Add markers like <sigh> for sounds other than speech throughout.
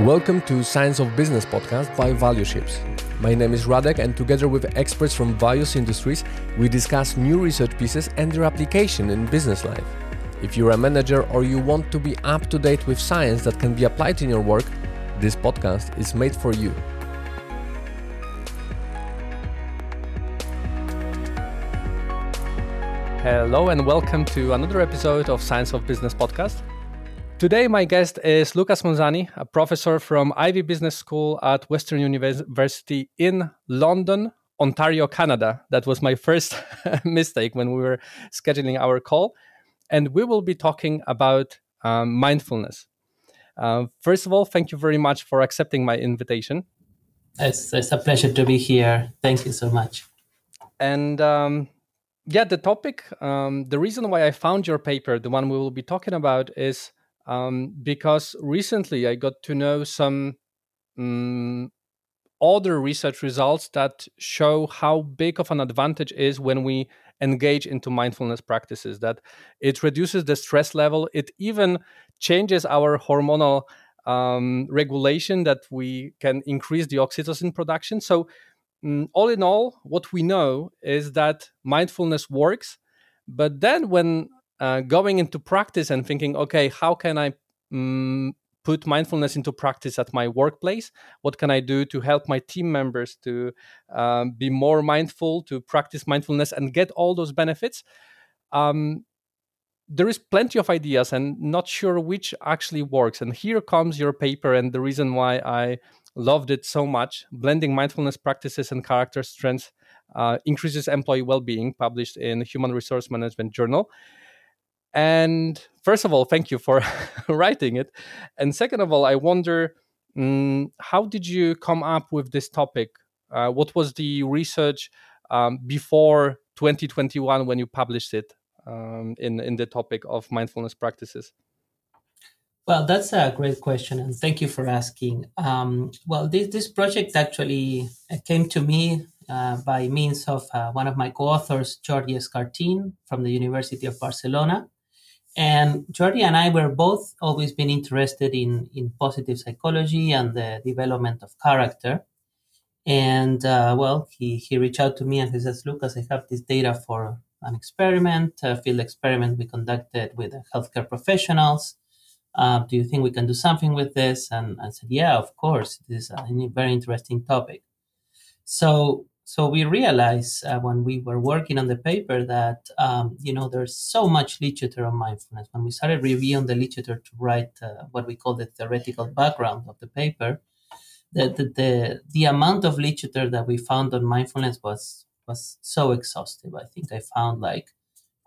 Welcome to Science of Business podcast by Valueships. My name is Radek, and together with experts from various industries, we discuss new research pieces and their application in business life. If you're a manager or you want to be up to date with science that can be applied in your work, this podcast is made for you. Hello, and welcome to another episode of Science of Business podcast. Today, my guest is Lucas Monzani, a professor from Ivey Business School at Western University in London, Ontario, Canada. That was my first <laughs> mistake when we were scheduling our call. And we will be talking about um, mindfulness. Uh, first of all, thank you very much for accepting my invitation. It's, it's a pleasure to be here. Thank you so much. And um, yeah, the topic, um, the reason why I found your paper, the one we will be talking about, is um, because recently I got to know some um, other research results that show how big of an advantage is when we engage into mindfulness practices that it reduces the stress level it even changes our hormonal um, regulation that we can increase the oxytocin production. So all in all, what we know is that mindfulness works. But then, when uh, going into practice and thinking, okay, how can I um, put mindfulness into practice at my workplace? What can I do to help my team members to um, be more mindful, to practice mindfulness and get all those benefits? Um, there is plenty of ideas and not sure which actually works. And here comes your paper and the reason why I loved it so much. Blending mindfulness practices and character strengths uh, increases employee well-being, published in Human Resource Management Journal. And first of all, thank you for <laughs> writing it. And second of all, I wonder um, how did you come up with this topic? Uh, what was the research um, before 2021 when you published it um, in in the topic of mindfulness practices? Well, that's a great question, and thank you for asking. Um, well, this, this project actually uh, came to me uh, by means of uh, one of my co-authors, Jordi Escartín from the University of Barcelona. And Jordi and I were both always been interested in, in positive psychology and the development of character. And uh, well, he, he reached out to me and he says, Lucas, I have this data for an experiment, a field experiment we conducted with healthcare professionals uh, do you think we can do something with this? And I said, yeah, of course. This is a very interesting topic. So, so we realized uh, when we were working on the paper that, um, you know, there's so much literature on mindfulness. When we started reviewing the literature to write uh, what we call the theoretical background of the paper, the, the, the, the amount of literature that we found on mindfulness was, was so exhaustive. I think I found like,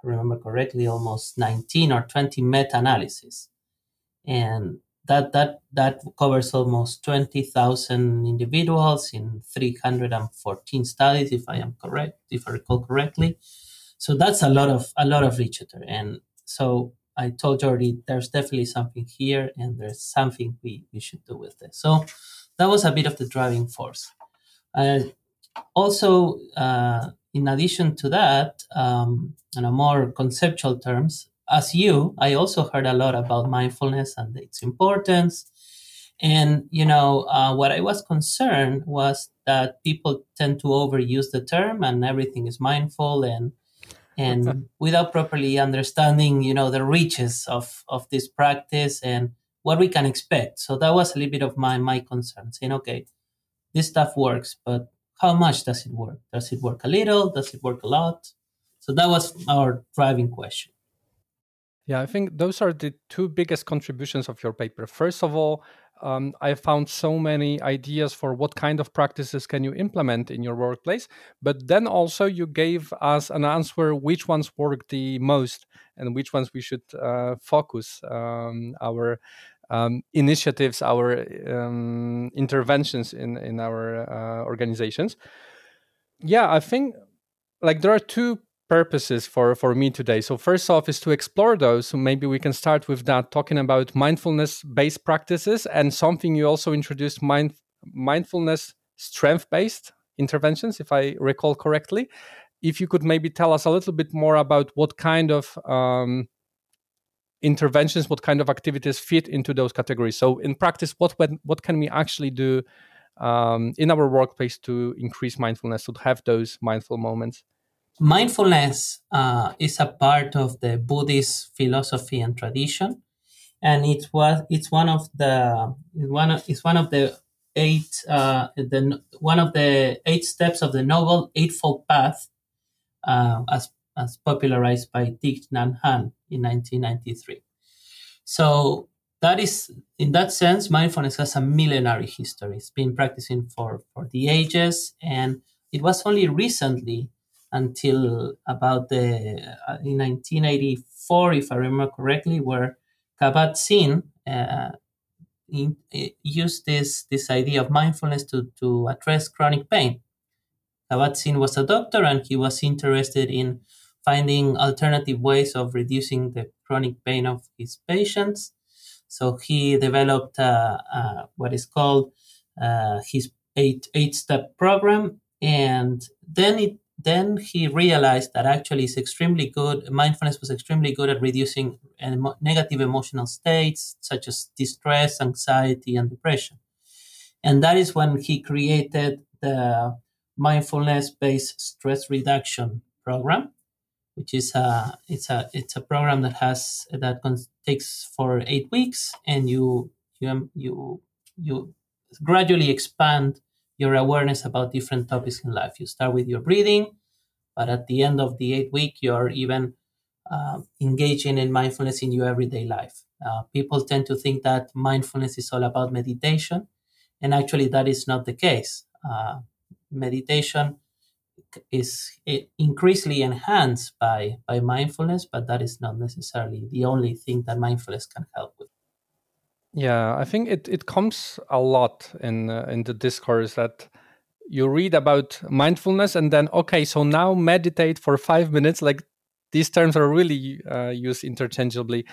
I remember correctly, almost 19 or 20 meta-analyses. And that that that covers almost 20,000 individuals in 314 studies if i am correct if i recall correctly. So that's a lot of a lot of literature. And so i told jordi there's definitely something here and there's something we, we should do with this. So that was a bit of the driving force. Uh, also uh, in addition to that um, in a more conceptual terms as you, I also heard a lot about mindfulness and its importance. And, you know, uh, what I was concerned was that people tend to overuse the term and everything is mindful and, and without properly understanding, you know, the reaches of, of this practice and what we can expect. So that was a little bit of my, my concern saying, okay, this stuff works, but how much does it work? Does it work a little? Does it work a lot? So that was our driving question. Yeah, I think those are the two biggest contributions of your paper. First of all, um, I found so many ideas for what kind of practices can you implement in your workplace, but then also you gave us an answer which ones work the most and which ones we should uh, focus um, our um, initiatives, our um, interventions in in our uh, organizations. Yeah, I think like there are two purposes for for me today. So first off is to explore those. So maybe we can start with that talking about mindfulness based practices and something you also introduced mind mindfulness strength based interventions if i recall correctly. If you could maybe tell us a little bit more about what kind of um, interventions, what kind of activities fit into those categories. So, in practice, what what can we actually do um, in our workplace to increase mindfulness, to have those mindful moments? Mindfulness uh, is a part of the Buddhist philosophy and tradition, and it was it's one of the one of, it's one of the eight uh, the one of the eight steps of the Noble Eightfold Path, uh, as as popularized by Thich Nhat Hanh in 1993. So that is, in that sense, mindfulness has a millenary history. It's been practicing for, for the ages, and it was only recently, until about the uh, in 1984, if I remember correctly, where Kabat-Zinn uh, in, uh, used this this idea of mindfulness to to address chronic pain. Kabat-Zinn was a doctor, and he was interested in finding alternative ways of reducing the chronic pain of his patients. So he developed uh, uh, what is called uh, his eight eight step program, and then it then he realized that actually it's extremely good. Mindfulness was extremely good at reducing negative emotional states such as distress, anxiety, and depression. And that is when he created the mindfulness based stress reduction program which is a it's a it's a program that has that takes for eight weeks, and you you um, you you gradually expand your awareness about different topics in life. You start with your breathing, but at the end of the eight week, you're even uh, engaging in mindfulness in your everyday life. Uh, people tend to think that mindfulness is all about meditation, and actually, that is not the case. Uh, meditation is increasingly enhanced by by mindfulness, but that is not necessarily the only thing that mindfulness can help with. Yeah, I think it, it comes a lot in uh, in the discourse that you read about mindfulness and then okay, so now meditate for five minutes. Like these terms are really uh, used interchangeably.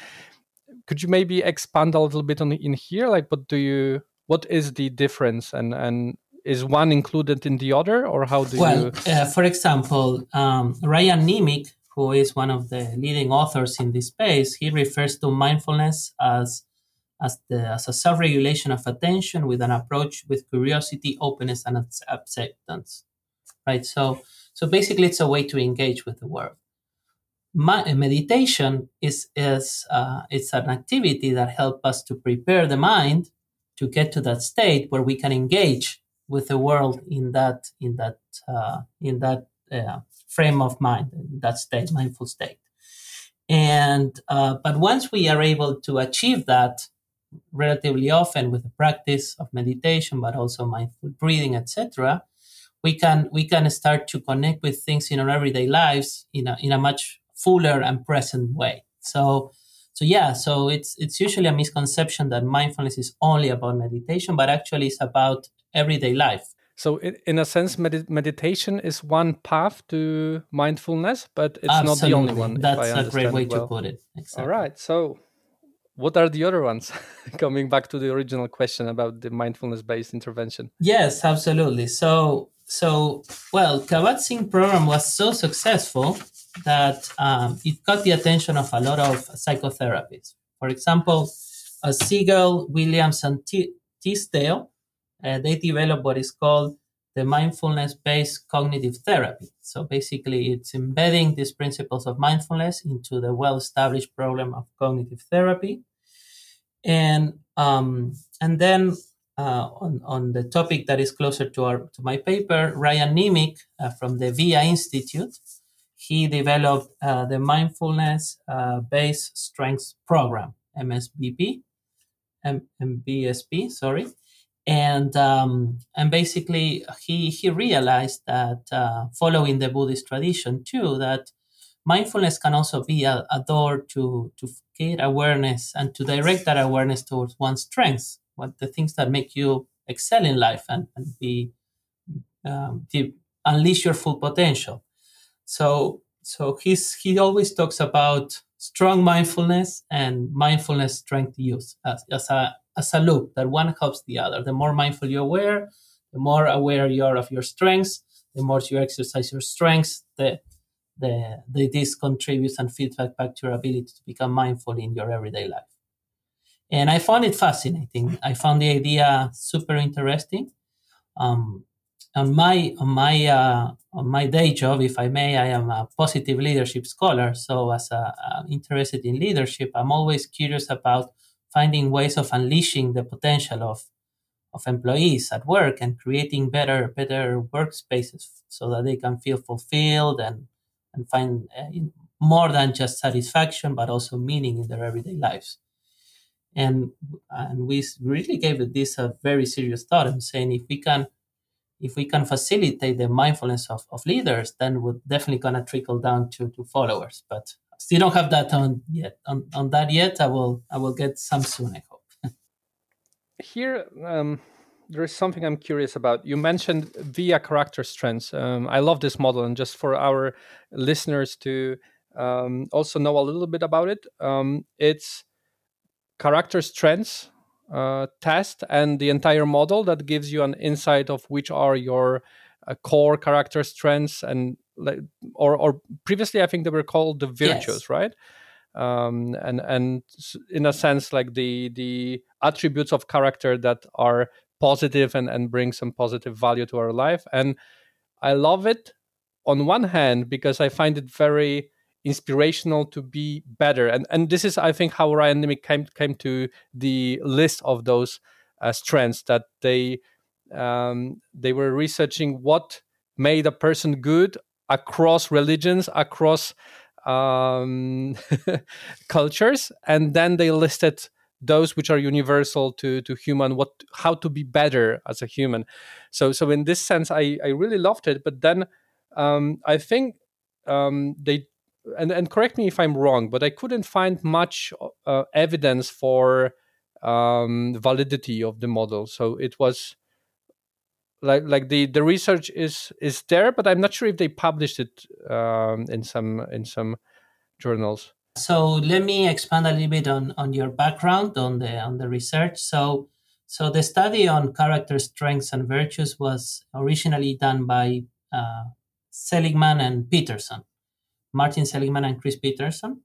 Could you maybe expand a little bit on in here? Like, what do you? What is the difference and and is one included in the other or how do well, you uh, for example um, ryan niemiec who is one of the leading authors in this space he refers to mindfulness as as, the, as a self-regulation of attention with an approach with curiosity openness and acceptance right? So so basically it's a way to engage with the world. My, meditation is is uh, it's an activity that helps us to prepare the mind to get to that state where we can engage with the world in that in that uh, in that uh, frame of mind, in that state, mindful state. And uh, but once we are able to achieve that relatively often with the practice of meditation, but also mindful breathing, etc., we can we can start to connect with things in our everyday lives in a in a much fuller and present way. So so yeah, so it's it's usually a misconception that mindfulness is only about meditation, but actually it's about everyday life. So, in a sense, med- meditation is one path to mindfulness, but it's Absolutely. not the only one. That's a great way well. to put it. Exactly. All right. So, what are the other ones? <laughs> Coming back to the original question about the mindfulness-based intervention. Yes, absolutely. So, so well, Kabat-Zinn program was so successful that um, it got the attention of a lot of psychotherapists. For example, uh, Segal, Williams, and T- Teasdale uh, they developed what is called the mindfulness based cognitive therapy. So basically, it's embedding these principles of mindfulness into the well established program of cognitive therapy. And, um, and then uh, on, on the topic that is closer to, our, to my paper, Ryan Niemiec uh, from the VIA Institute, he developed uh, the mindfulness uh, based strengths program, MSBP, M- MBSP, sorry and um, and basically he he realized that uh, following the Buddhist tradition too that mindfulness can also be a, a, door to to get awareness and to direct that awareness towards one's strengths, what the things that make you excel in life and, and be um, to unleash your full potential. So so he's he always talks about strong mindfulness and mindfulness strength use as, as a as a loop that one helps the other. The more mindful you're aware, the more aware you are of your strengths, the more you exercise your strengths, the the, the this contributes and feedback back to your ability to become mindful in your everyday life. And I found it fascinating. I found the idea super interesting. Um, on my on my uh, on my day job, if I may, I am a positive leadership scholar. So, as a, uh, interested in leadership, I'm always curious about finding ways of unleashing the potential of of employees at work and creating better better workspaces so that they can feel fulfilled and and find uh, more than just satisfaction but also meaning in their everyday lives. And and we really gave this a very serious thought and saying if we can if we can facilitate the mindfulness of, of leaders then we're definitely going to trickle down to, to followers. But still don't have that on yet. On, on that yet i will i will get some soon i hope. <laughs> Here um, there is something i'm curious about. You mentioned via character strengths. Um, i love this model and just for our listeners to um, also know a little bit about it um, it's character strengths uh, test and the entire model that gives you an insight of which are your uh, core character strengths and or or previously I think they were called the virtues, yes. right? Um, and and in a sense like the the attributes of character that are positive and and bring some positive value to our life and I love it on one hand because I find it very inspirational to be better and and this is i think how ryan niemiec came came to the list of those uh, strengths that they um, they were researching what made a person good across religions across um, <laughs> cultures and then they listed those which are universal to to human what how to be better as a human so so in this sense i i really loved it but then um, i think um, they and and correct me if I'm wrong, but I couldn't find much uh, evidence for um, validity of the model. So it was like like the the research is is there, but I'm not sure if they published it um, in some in some journals. So let me expand a little bit on on your background on the on the research. So so the study on character strengths and virtues was originally done by uh, Seligman and Peterson. Martin Seligman and Chris Peterson,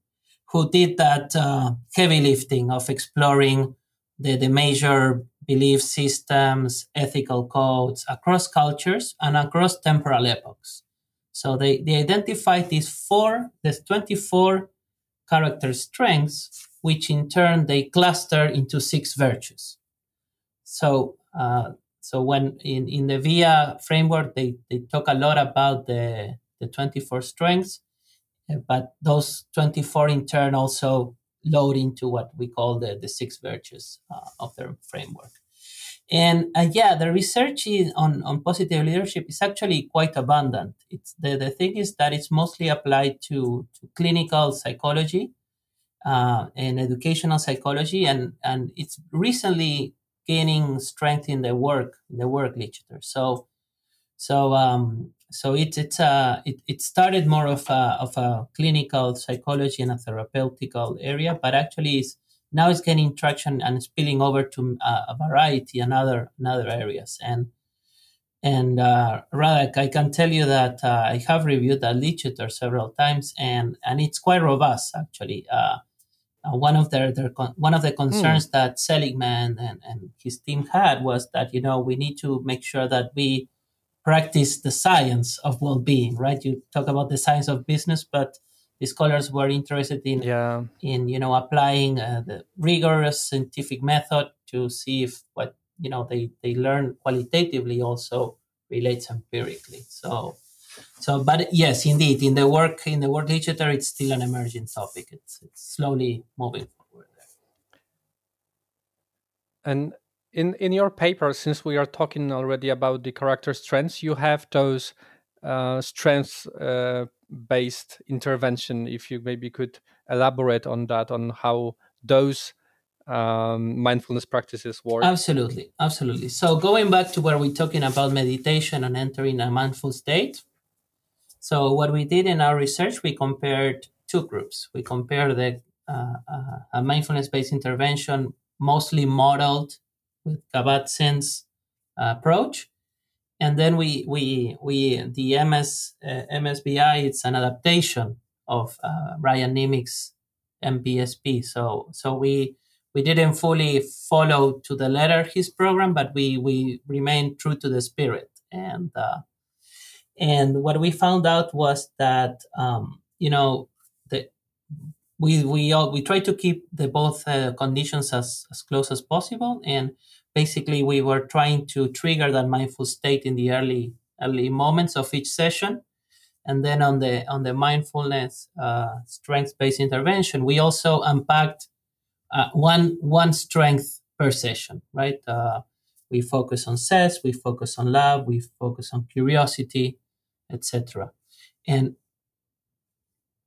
who did that uh, heavy lifting of exploring the, the major belief systems, ethical codes across cultures and across temporal epochs. So they, they identified these four, these 24 character strengths, which in turn they cluster into six virtues. So, uh, so when in, in the VIA framework, they, they talk a lot about the, the 24 strengths but those 24 in turn also load into what we call the, the six virtues uh, of their framework. And uh, yeah, the research on, on positive leadership is actually quite abundant. It's the, the thing is that it's mostly applied to, to clinical psychology uh, and educational psychology, and, and it's recently gaining strength in the work the work literature. So so um, so it it's uh, it, it started more of a of a clinical psychology and a therapeutical area, but actually is now it's gaining traction and spilling over to uh, a variety and other other areas. And and uh, Radek, I can tell you that uh, I have reviewed that literature several times, and and it's quite robust actually. Uh, uh one of their, their con- one of the concerns mm. that Seligman and, and his team had was that you know we need to make sure that we practice the science of well-being right? You talk about the science of business but the scholars were interested in yeah. in you know applying uh, the rigorous scientific method to see if what you know they they learn qualitatively also relates empirically. So so but yes indeed in the work in the work literature it's still an emerging topic. It's, it's slowly moving forward and in in your paper, since we are talking already about the character strengths, you have those uh, strengths uh, based intervention. If you maybe could elaborate on that, on how those um, mindfulness practices work. Absolutely, absolutely. So going back to where we're talking about meditation and entering a mindful state. So what we did in our research, we compared two groups. We compared the uh, uh a mindfulness-based intervention, mostly modeled with Kabat-Zinn's uh, approach. and then we we we the MS uh, MSBI it's an adaptation of uh, Ryan Niemiec's MBSP. So so we we didn't fully follow to the letter his program, but we we remained true to the spirit. And uh, and what we found out was that um, you know the we we all, we try to keep the both uh, conditions as as close as possible and basically we were trying to trigger that mindful state in the early early moments of each session. And then on the on the mindfulness uh, strength based intervention we also unpacked uh, one one strength per session right? Uh, we focus on zest, we focus on love we focus on curiosity etc and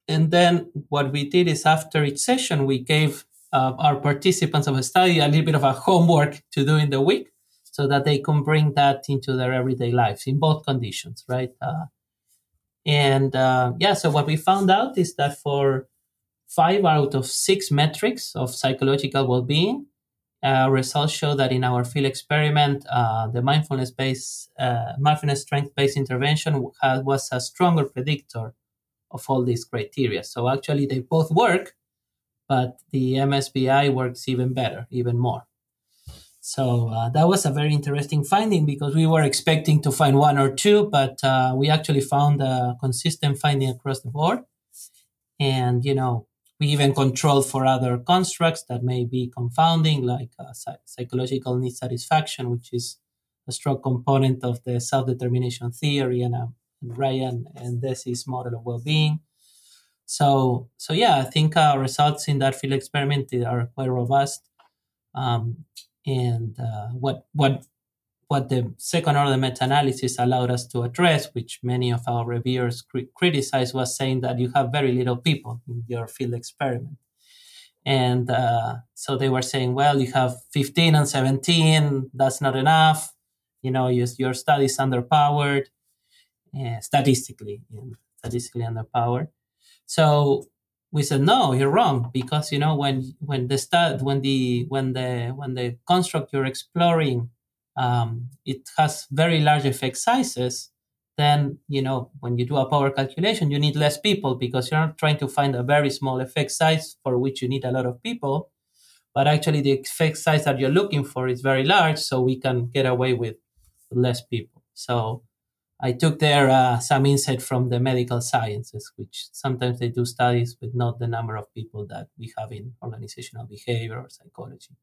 and then what we did is after each session we gave uh, our participants of a study a little bit of a homework to do in the week so that they can bring that into their everyday lives in both conditions, right? Uh, and uh, yeah, so what we found out is that for five out of six metrics of psychological well being, uh, results show that in our field experiment, uh, the mindfulness based, uh, mindfulness strength based intervention was a stronger predictor of all these criteria. So actually, they both work, but the MSBI works even better, even more. So uh, that was a very interesting finding because we were expecting to find one or two, but uh, we actually found a consistent finding across the board. And, you know, we even controlled for other constructs that may be confounding, like uh, psychological need satisfaction, which is a strong component of the self determination theory and, uh, and Ryan and Deci's model of well being. So, so yeah, I think our results in that field experiment are quite robust. Um, and uh, what what what the second order meta-analysis allowed us to address, which many of our reviewers cri- criticized, was saying that you have very little people in your field experiment. And uh, so they were saying, well, you have 15 and 17, that's not enough. You know, your, your study is underpowered, uh, statistically, statistically underpowered. So we said no you're wrong because you know when when the start when the when the when the construct you're exploring um, it has very large effect sizes then you know when you do a power calculation you need less people because you're not trying to find a very small effect size for which you need a lot of people. But actually the effect size that you're looking for is very large so we can get away with less people. So I took there uh, some insight from the medical sciences, which sometimes they do studies with not the number of people that we have in organizational behavior or psychology.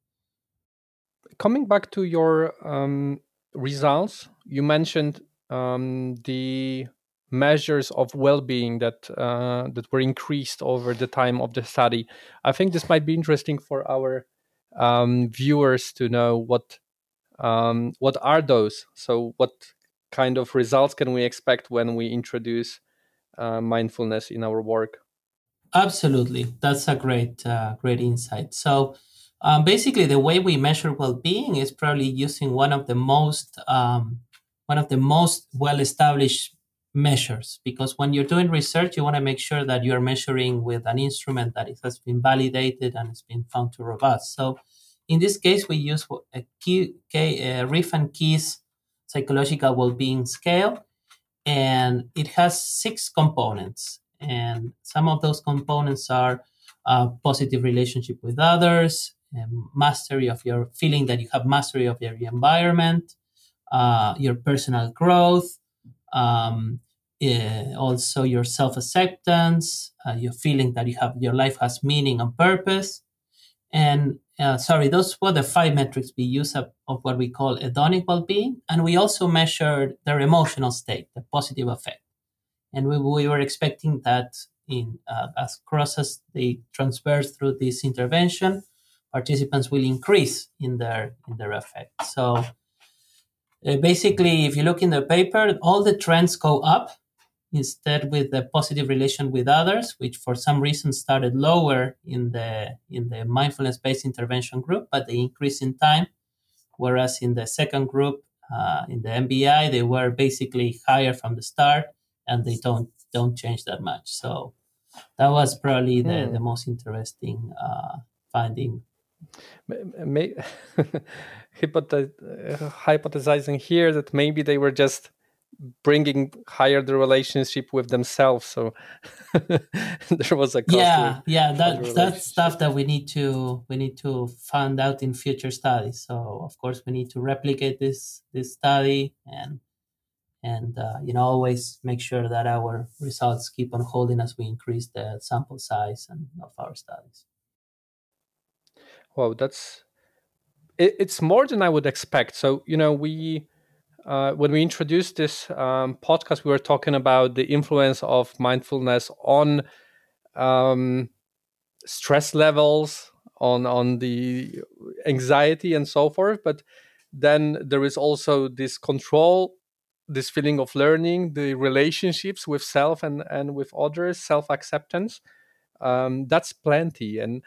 Coming back to your um, results, you mentioned um, the measures of well-being that uh, that were increased over the time of the study. I think this might be interesting for our um, viewers to know what um, what are those. So, what kind of results can we expect when we introduce uh, mindfulness in our work? Absolutely, that's a great uh, great insight. So. Um, basically, the way we measure well-being is probably using one of the most um, one of the most well-established measures because when you're doing research you want to make sure that you're measuring with an instrument that it has been validated and it's been found to robust so in this case we use a key, a Ryff and Keyes psychological well-being scale and it has six components. And some of those components are uh, positive relationship with others mastery of your feeling that you have mastery of your environment uh, your personal growth um, uh, also your self-acceptance uh, your feeling that you have your life has meaning and purpose and uh, sorry, those were the five metrics we use of, of, what we call hedonic well-being, and we also measured their emotional state, the positive affect. And we, we were expecting that in uh, as crosses they transverse through this intervention, participants will increase in their in their affect. So uh, basically, if you look in the paper, all the trends go up instead with the positive relation with others which for some reason started lower in the in the mindfulness based intervention group but they increase in time. Whereas in the second group uh, in the mbi they were basically higher from the start and they don't don't change that much. So that was probably the, mm. the most interesting uh, finding. May, <laughs> hypothesizing here that maybe they were just bringing higher the relationship with themselves so <laughs> there was a yeah yeah that that's stuff that we need to we need to find out in future studies. So of course we need to replicate this this study and and uh, you know always make sure that our results keep on holding as we increase the sample size and of our studies. Wow that's it, it's more than i would expect. So you know we uh, when we introduced this um, podcast, we were talking about the influence of mindfulness on um, stress levels, on on the anxiety, and so forth. But then there is also this control, this feeling of learning, the relationships with self and and with others, self acceptance. Um, that's plenty, and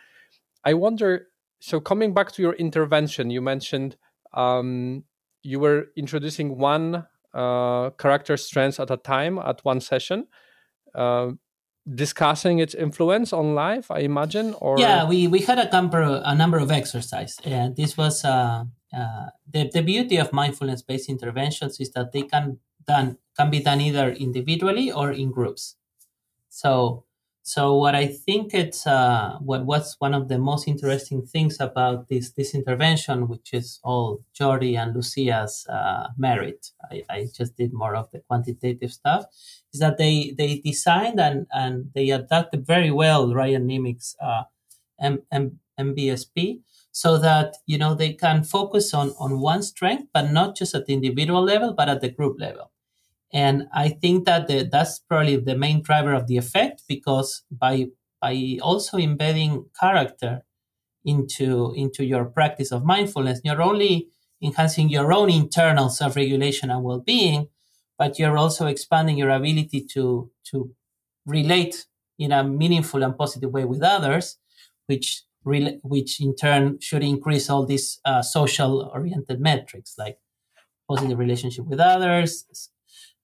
I wonder. So coming back to your intervention, you mentioned um, you were introducing one uh, character strength at a time at one session. Uh, discussing its influence on life i imagine or? Yeah we, we had a number a number of exercises. And this was uh, uh, the, the beauty of mindfulness based interventions is that they can done can be done either individually or in groups. So so what I think it's uh, what what's one of the most interesting things about this this intervention, which is all Jordi and Lucia's uh, merit. I, I, just did more of the quantitative stuff. Is that they they designed and and they adapted very well Ryan Niemiec's uh, M, M, MBSP so that you know they can focus on on one strength, but not just at the individual level, but at the group level. And I think that the, that's probably the main driver of the effect because by by also embedding character into into your practice of mindfulness, you're only enhancing your own internal self-regulation and well-being, but you're also expanding your ability to to relate in a meaningful and positive way with others, which which in turn should increase all these uh, social oriented metrics like positive relationship with others,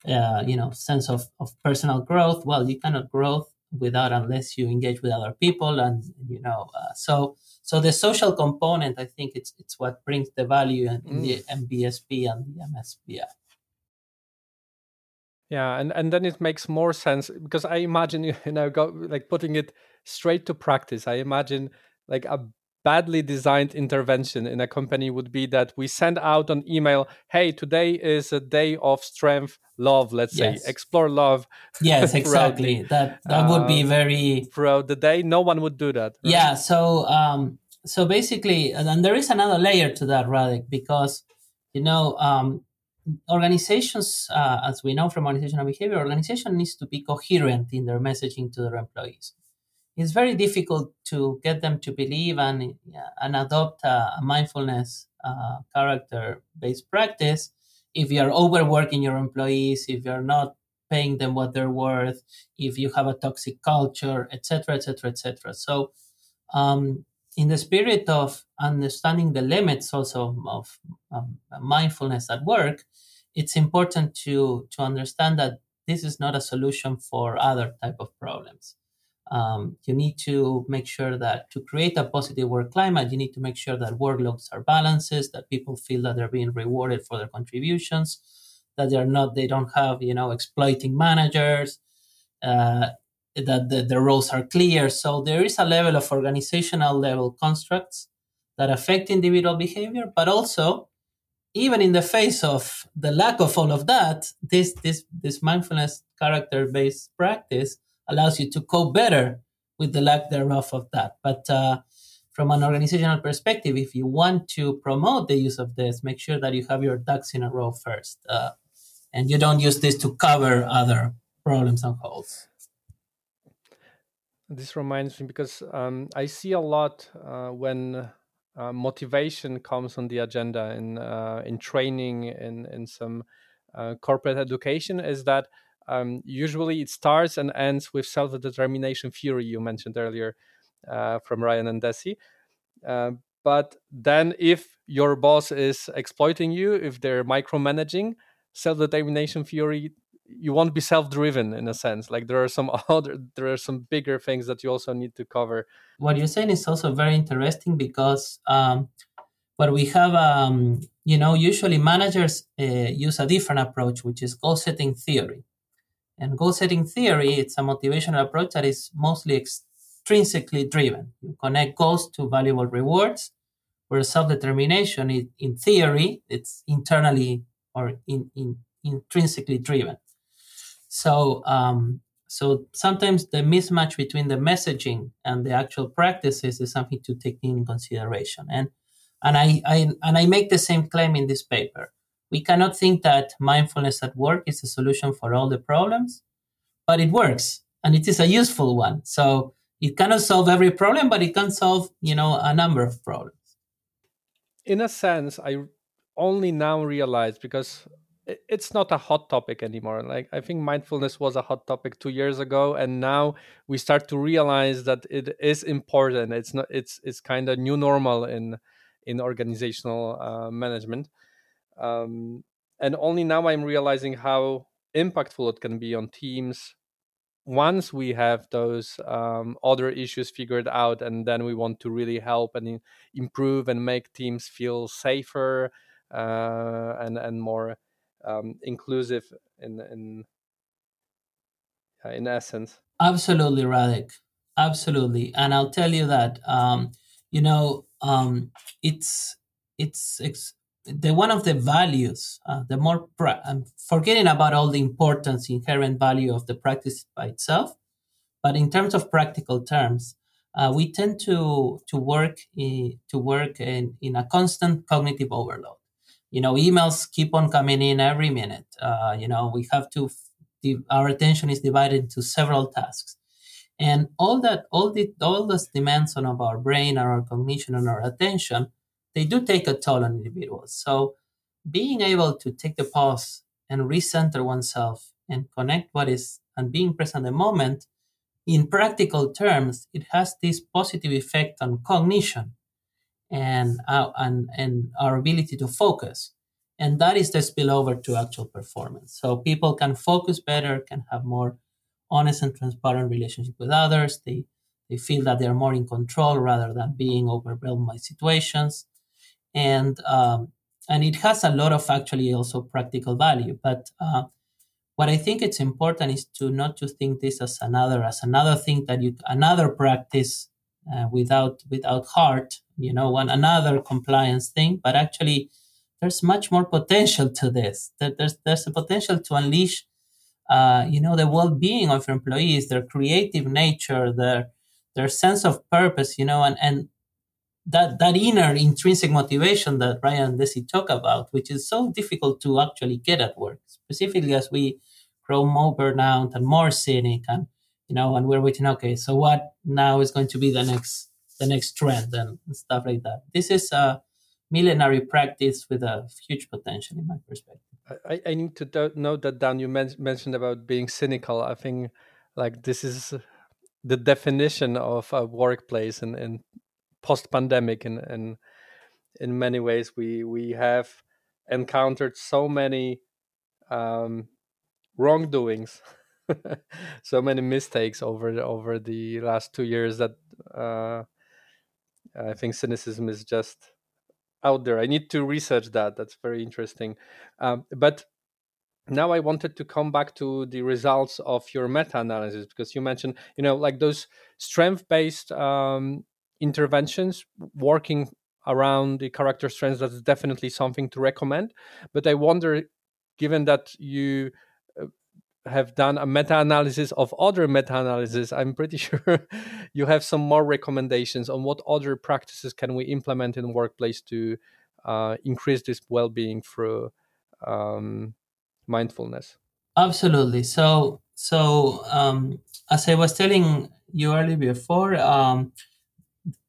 uh, you know sense of, of personal growth well you cannot grow without unless you engage with other people and you know uh, so so the social component i think it's it's what brings the value in, in mm. the mbsp and the msbi yeah and and then it makes more sense because i imagine <laughs> you know go like putting it straight to practice i imagine like a badly designed intervention in a company would be that we send out an email hey today is a day of strength love let's yes. say explore love yes <laughs> exactly the, that that uh, would be uh, very throughout the day no one would do that right? yeah so um so basically and there is another layer to that Radek because you know um organizations uh, as we know from organizational behavior organization needs to be coherent in their messaging to their employees it's very difficult to get them to believe and, and adopt a, mindfulness uh, character based practice if you're overworking your employees, if you're not paying them what they're worth, if you have a toxic culture, etc., etc., etc. So, um, in the spirit of understanding the limits also of um, mindfulness at work, it's important to to understand that this is not a solution for other type of problems um, you need to make sure that to create a positive work climate, you need to make sure that workloads are balanced, that people feel that they're being rewarded for their contributions, that they're not, they don't have, you know, exploiting managers, uh, that the, the roles are clear. So there is a level of organizational level constructs that affect individual behavior, but also even in the face of the lack of all of that, this this this mindfulness character based practice allows you to cope better with the lack thereof of that. But uh, from an organizational perspective, if you want to promote the use of this, make sure that you have your ducks in a row first, uh, and you don't use this to cover other problems and holes. This reminds me because um, I see a lot uh, when uh, motivation comes on the agenda in uh, in training in in some uh, corporate education is that um, usually it starts and ends with self-determination theory you mentioned earlier uh, from Ryan and Deci. Uh, but then if your boss is exploiting you, if they're micromanaging, self-determination theory you won't be self-driven in a sense. Like there are some <laughs> other there are some bigger things that you also need to cover. What you're saying is also very interesting because um, what we have um, you know usually managers uh, use a different approach which is goal setting theory and goal setting theory it's a motivational approach that is mostly extrinsically driven you connect goals to valuable rewards where self-determination in theory it's internally or in, in, intrinsically driven so, um, so sometimes the mismatch between the messaging and the actual practices is something to take in consideration. And and I, I and I make the same claim in this paper. We cannot think that mindfulness at work is a solution for all the problems, but it works and it is a useful one. So it cannot solve every problem, but it can solve, you know, a number of problems. In a sense, I only now realize because it's not a hot topic anymore like i think mindfulness was a hot topic 2 years ago and now we start to realize that it is important it's not it's it's kind of new normal in in organizational uh, management um, and only now i'm realizing how impactful it can be on teams once we have those um, other issues figured out and then we want to really help and improve and make teams feel safer uh, and and more um, inclusive in in in essence. Absolutely, Radek. Absolutely, and I'll tell you that um, you know um, it's it's it's the one of the values. Uh, the more pra- I'm forgetting about all the importance, inherent value of the practice by itself, but in terms of practical terms, uh, we tend to to work in, to work in, in a constant cognitive overload you know emails keep on coming in every minute uh, you know we have to our attention is divided into several tasks and all that all the all those demands on of our brain our cognition and our attention they do take a toll on individuals so being able to take the pause and recenter oneself and connect what is and being present in the moment in practical terms it has this positive effect on cognition and, uh, and, and our ability to focus. And that is the spillover to actual performance. So people can focus better, can have more honest and transparent relationship with others. They, they feel that they're more in control rather than being overwhelmed by situations. And, um, and it has a lot of actually also practical value. But uh, what I think it's important is to not to think this as another as another thing that you another practice uh, without without heart you know one another compliance thing but actually there's much more potential to this That there's there's a potential to unleash uh, you know the well-being of employees their creative nature their their sense of purpose you know and and that that inner intrinsic motivation that Ryan Deci talk about, which is so difficult to actually get at work, specifically as we grow more burnout and more cynic and you know, and we're waiting. Okay, so what now is going to be the next the next trend and stuff like that. This is a millenary practice with a huge potential, in my perspective. I, I need to note that down. You men- mentioned about being cynical. I think like this is the definition of a workplace and, and post pandemic and, and in many ways we we have encountered so many um, wrongdoings <laughs> so many mistakes over over the last two years that uh, I think cynicism is just out there. I need to research that. That's very interesting. Um, but now I wanted to come back to the results of your meta-analysis because you mentioned, you know, like those strength-based um, interventions working around the character strengths. That's definitely something to recommend. But I wonder, given that you have done a meta-analysis of other meta-analysis i'm pretty <laughs> sure you have some more recommendations on what other practices can we implement in the workplace to uh, increase this well-being through um, mindfulness absolutely so so um, as i was telling you earlier before um,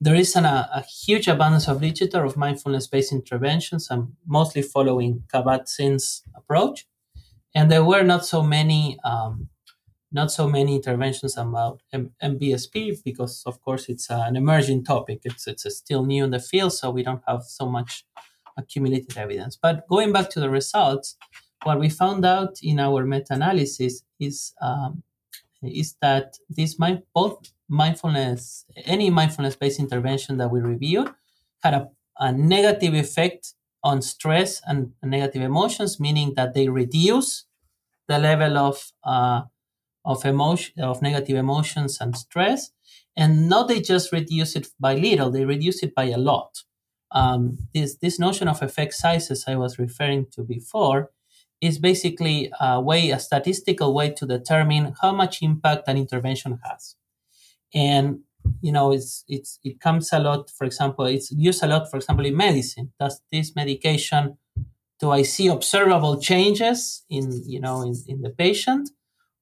there is an, a, a, huge abundance of literature of mindfulness-based interventions i'm mostly following kabat-zinn's approach and there were not so many um, not so many interventions about M- MBSP because, of course, it's an emerging topic. It's it's still new in the field, so we don't have so much accumulated evidence. But going back to the results, what we found out in our meta-analysis is um, is that this mind, both mindfulness, any mindfulness-based intervention that we reviewed, had a, a negative effect on stress and negative emotions, meaning that they reduce the level of uh, of emotion of negative emotions and stress, and not they just reduce it by little; they reduce it by a lot. Um, this this notion of effect sizes I was referring to before is basically a way, a statistical way to determine how much impact an intervention has. And you know, it's it's it comes a lot. For example, it's used a lot. For example, in medicine, does this medication do I see observable changes in you know in, in the patient,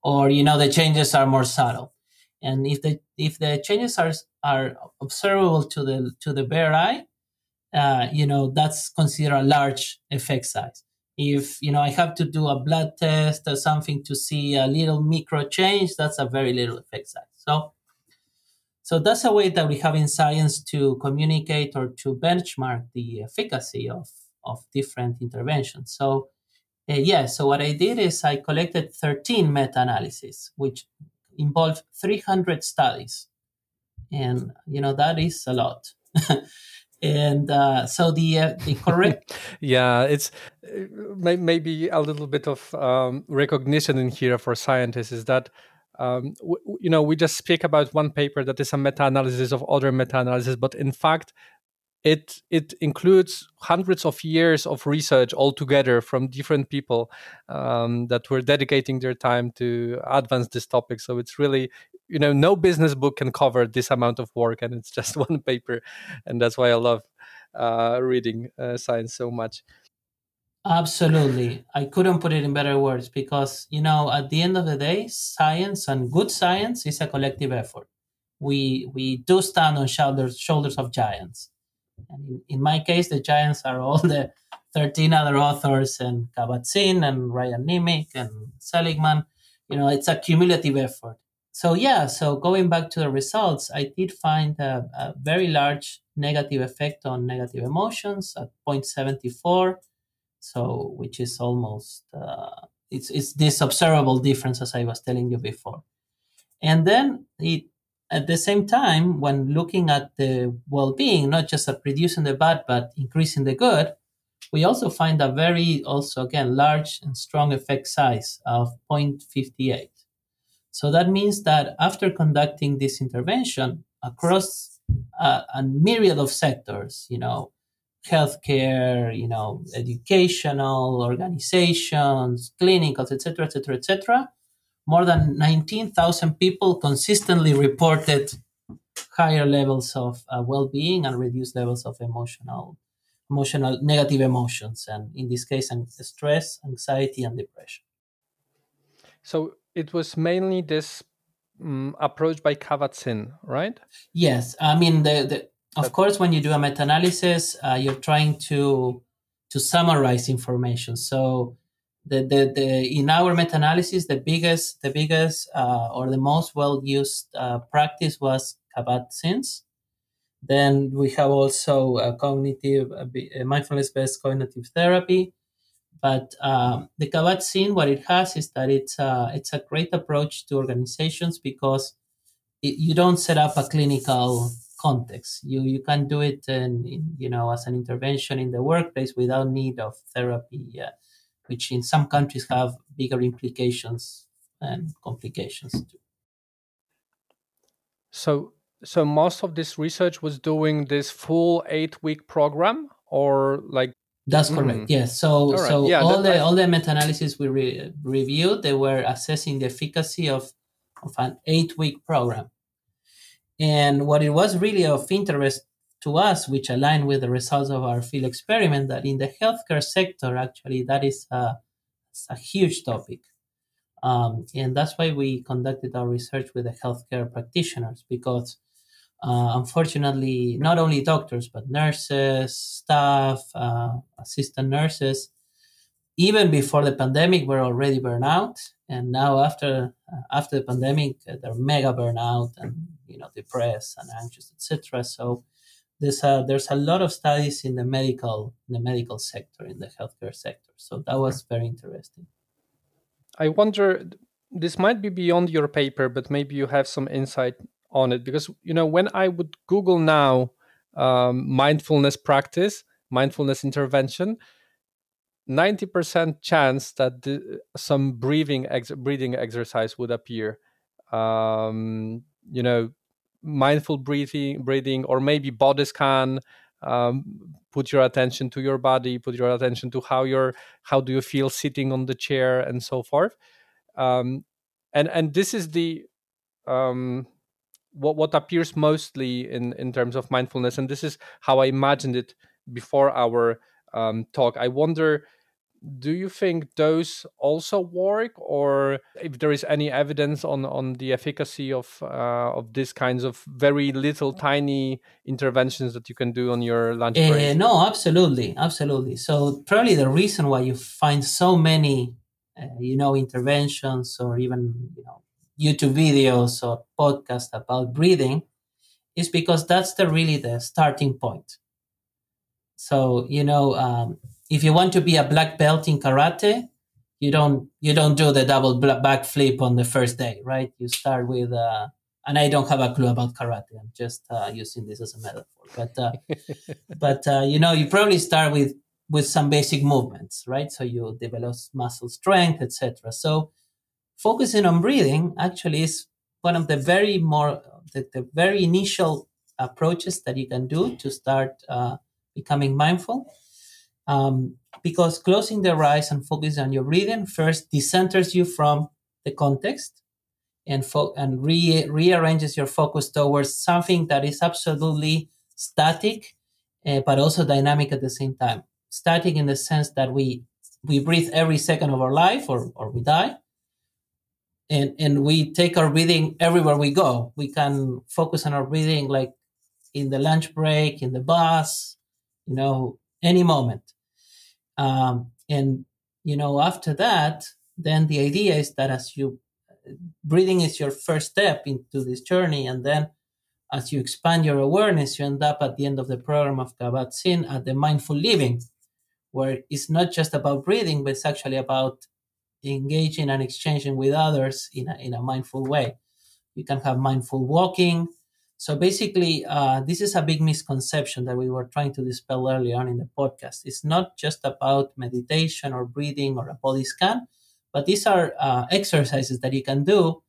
or you know the changes are more subtle? And if the if the changes are are observable to the to the bare eye, uh, you know that's considered a large effect size if you know i have to do a blood test or something to see a little micro change that's a very little effect size. So so that's a way that we have in science to communicate or to benchmark the efficacy of of different interventions. So uh, yeah so what i did is i collected 13 meta-analyses which involved 300 studies. And you know that is a lot <laughs> and uh, so the uh, the <laughs> correct yeah it's uh, maybe a little bit of um, recognition in here for scientists is that um, w- you know we just speak about one paper that is a meta-analysis of other meta-analysis but in fact it it includes hundreds of years of research altogether from different people um, that were dedicating their time to advance this topic. So it's really you know no business book can cover this amount of work and it's just <laughs> one paper and that's why i love uh, reading uh, science so much. Absolutely. I couldn't put it in better words because you know at the end of the day science and good science is a collective effort. We we do stand on shoulders shoulders of giants. And in, in my case the giants are all the 13 other authors and kabat-zinn and ryan niemiec and seligman. You know it's a cumulative effort so yeah, so going back to the results, I did find a, a very large negative effect on negative emotions at 0.74, so which is almost uh, it's it's this observable difference as I was telling you before, and then it at the same time when looking at the well-being, not just at reducing the bad but increasing the good, we also find a very also again large and strong effect size of 0.58. So that means that after conducting this intervention across uh, a myriad of sectors, you know, healthcare, you know, educational organizations, clinicals, etc., etc., etc., more than 19,000 people consistently reported higher levels of uh, well-being and reduced levels of emotional emotional negative emotions and in this case stress anxiety and depression so it was mainly this um, approach by Kabat-Zinn, right? Yes, I mean the, the of course when you do a meta-analysis, uh, you're trying to to summarize information. So the, the, the in our meta-analysis, the biggest the biggest uh, or the most well used uh, practice was Kabat-Zinn's. Then we have also a cognitive a mindfulness based cognitive therapy but um, the Kabat-Zinn, what it has is that it's a, it's a great approach to organizations because it, you don't set up a clinical context. You you can do it in, in, you know as an intervention in the workplace without need of therapy, uh, which in some countries have bigger implications and complications too. So so most of this research was doing this full eight week program or like that's correct. Mm. Yes. So all right. so yeah, all the all the meta analysis we re- reviewed, they were assessing the efficacy of of an eight week program. And what it was really of interest to us, which aligned with the results of our field experiment, that in the healthcare sector, actually, that is a, a huge topic. Um, and that's why we conducted our research with the healthcare practitioners because uh, unfortunately, not only doctors, but nurses, staff, uh, assistant nurses, even before the pandemic, were already burnout. And now, after uh, after the pandemic, uh, they're mega burnout and you know depressed and anxious, etc. So there's a there's a lot of studies in the medical in the medical sector in the healthcare sector so that was very interesting i wonder this might be beyond your paper but maybe you have some insight on it. Because you know when i would google now um, mindfulness practice mindfulness intervention 90% chance that the, some breathing ex- breathing exercise would appear. Um, you know mindful breathing breathing or maybe body scan um, put your attention to your body put your attention to how you're how do you feel sitting on the chair and so forth. Um, and and this is the um, what what appears mostly in in terms of mindfulness and this is how i imagined it before our um, talk. I wonder do you think those also work or if there is any evidence on on the efficacy of uh, of these kinds of very little tiny interventions that you can do on your lunch break? Uh, no absolutely absolutely. So probably the reason why you find so many uh, you know interventions or even you know youtube videos or podcasts about breathing is because that's the really the starting point so you know um, if you want to be a black belt in karate, you don't you don't do the double back flip on the first day, right? You start with, uh, and I don't have a clue about karate. I'm just uh, using this as a metaphor, but uh, <laughs> but uh, you know, you probably start with with some basic movements, right? So you develop muscle strength, etc. So focusing on breathing actually is one of the very more the, the very initial approaches that you can do to start uh, becoming mindful. Um, because closing the eyes and focusing on your breathing first decenters you from the context and fo- and re- rearranges your focus towards something that is absolutely static uh, but also dynamic at the same time. Static in the sense that we we breathe every second of our life or, or we die and and we take our breathing everywhere we go. We can focus on our breathing like in the lunch break in the bus you know any moment. Um, and you know, after that, then the idea is that as you breathing is your first step into this journey, and then as you expand your awareness, you end up at the end of the program of Kabat Zinn at the mindful living, where it's not just about breathing, but it's actually about engaging and exchanging with others in a, in a mindful way. You can have mindful walking, so basically, uh, this is a big misconception that we were trying to dispel early on in the podcast. It's not just about meditation or breathing or a body scan, but these are uh, exercises that you can do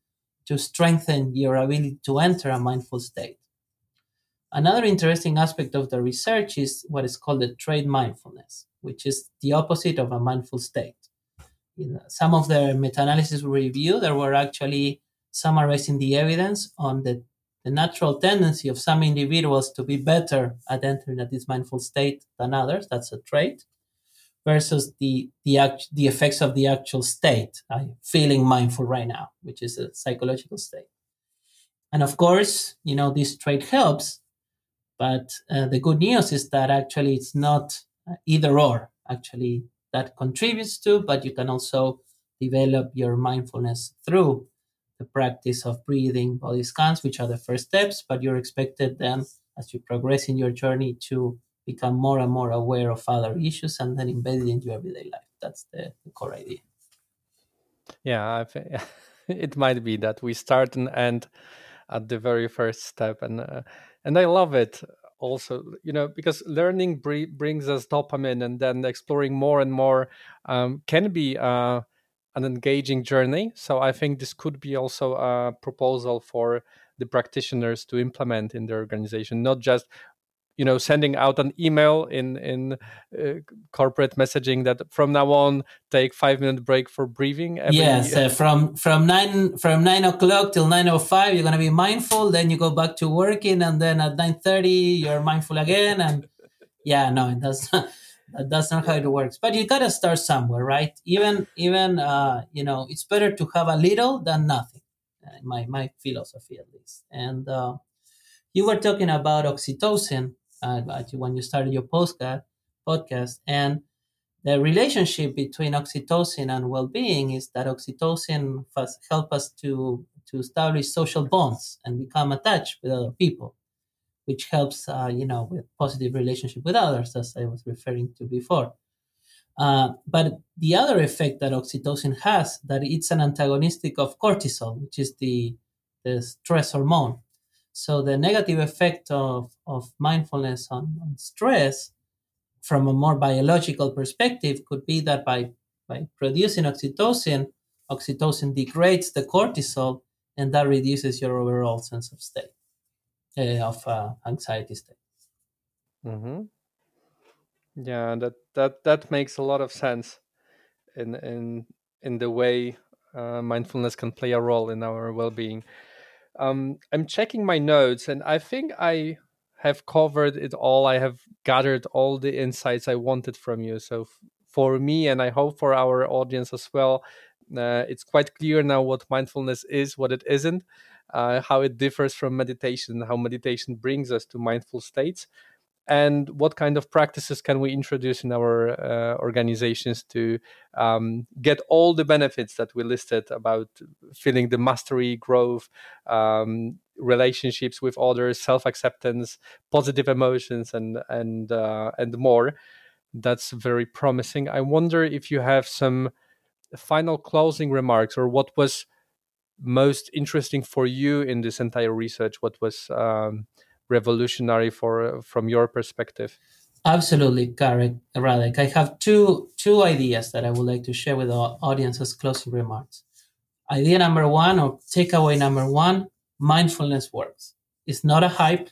to strengthen your ability to enter a mindful state. Another interesting aspect of the research is what is called the trait mindfulness, which is the opposite of a mindful state. In some of the meta-analysis review, there were actually summarizing the evidence on the the natural tendency of some individuals to be better at entering at this mindful state than others. That's a trait. Versus the the act, the effects of the actual state, I'm feeling mindful right now, which is a psychological state. And of course, you know this trait helps, but uh, the good news is that actually it's not uh, either or. Actually, that contributes to, but you can also develop your mindfulness through the practice of breathing, body scans, which are the first steps, but you're expected then as you progress in your journey to become more and more aware of other issues and then embed it in your everyday life. That's the, the core idea. Yeah, <laughs> it might be that we start and end at the very first step, and uh, and I love it also you know because learning br- brings us dopamine and then exploring more and more um, can be uh, an engaging journey. So I think this could be also a proposal for the practitioners to implement in their organization, not just you know sending out an email in in uh, corporate messaging that from now on take five minute break for breathing every, yes <laughs> uh, from from nine from nine o'clock till 9.05 you're going to be mindful then you go back to working and then at 9.30 you're mindful again and <laughs> yeah no it does that's not how it works. But you gotta start somewhere right? Even even uh, you know it's better to have a little than nothing my my philosophy at least. And uh, you were talking about oxytocin uh, when you started your postcard podcast and the relationship between oxytocin and well-being is that oxytocin help us to to establish social bonds and become attached with other people which helps, uh, you know, with positive relationship with others, as I was referring to before. Uh, but the other effect that oxytocin has, that it's an antagonistic of cortisol, which is the, the stress hormone. So the negative effect of, of mindfulness on, on stress from a more biological perspective could be that by, by producing oxytocin, oxytocin degrades the cortisol and that reduces your overall sense of state uh, of uh, anxiety state. Mm-hmm. Yeah, that that that makes a lot of sense in in in the way uh, mindfulness can play a role in our well-being. Um, I'm checking my notes, and I think I have covered it all. I have gathered all the insights I wanted from you. So f- for me, and I hope for our audience as well, uh, it's quite clear now what mindfulness is, what it isn't, uh, how it differs from meditation, how meditation brings us to mindful states, and what kind of practices can we introduce in our uh, organizations to um, get all the benefits that we listed about feeling the mastery, growth, um, relationships with others, self-acceptance, positive emotions, and and uh, and more. That's very promising. I wonder if you have some final closing remarks or what was most interesting for you in this entire research what was um, revolutionary for from your perspective? Absolutely correct radek. I have two two ideas that i would like to share with our audience as closing remarks. Idea number one or takeaway number one mindfulness works. It's not a hype.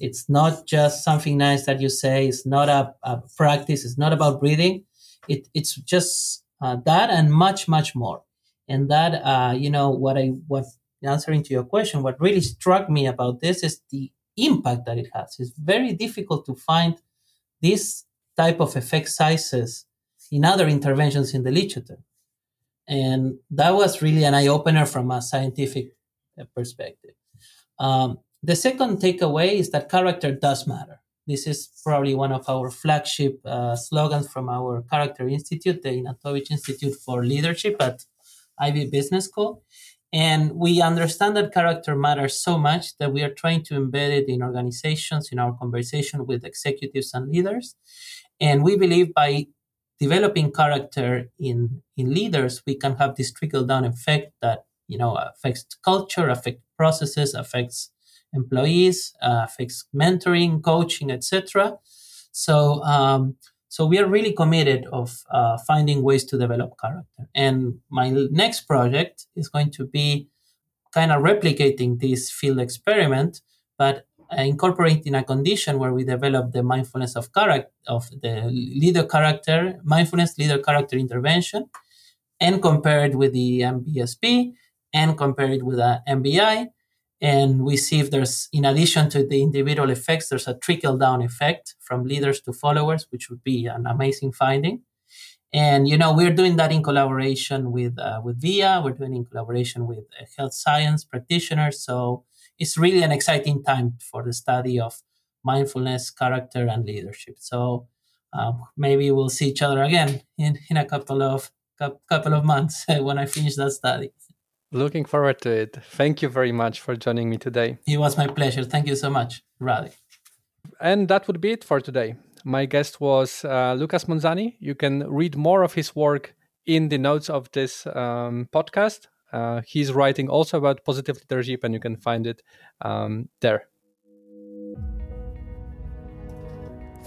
It's not just something nice that you say. It's not a, a practice. It's not about breathing. It, it's just uh, that and much much more. And that uh, you know what i what answering to your question what really struck me about this is the impact that it has. It's very difficult to find this type of effect sizes in other interventions in the literature. And that was really an eye-opener from a scientific uh, perspective. Um, the second takeaway is that character does matter. This is probably one of our flagship uh, slogans from our Character Institute, the Ihnatowycz Institute for Leadership at Ivey Business School. And we understand that character matters so much that we are trying to embed it in organizations, in our conversation with executives and leaders. And we believe by developing character in, in leaders, we can have this trickle down effect that, you know, affects culture, affects processes, affects employees, uh, fixed mentoring, coaching, etc. So, um, so we are really committed of uh, finding ways to develop character. And my next project is going to be kind of replicating this field experiment, but incorporating a condition where we develop the mindfulness of character of the leader character mindfulness leader character intervention and compare it with the MBSR and compare it with a MBI and we see if there's in addition to the individual effects there's a trickle down effect from leaders to followers which would be an amazing finding. And you know we're doing that in collaboration with uh, with via we're doing in collaboration with uh, health science practitioners. So it's really an exciting time for the study of mindfulness character and leadership. So um, maybe we'll see each other again in, in a couple of couple of months <laughs> when i finish that study Looking forward to it. Thank you very much for joining me today. It was my pleasure. Thank you so much, Radek. And that would be it for today. My guest was uh, Lucas Monzani. You can read more of his work in the notes of this um, podcast. Uh, he's writing also about positive leadership, and you can find it um, there.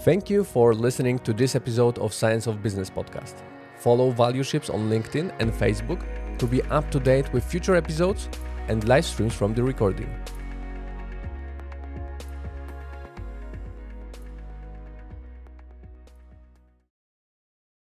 Thank you for listening to this episode of Science of Business podcast. Follow ValueShips on LinkedIn and Facebook to be up to date with future episodes and live streams from the recording.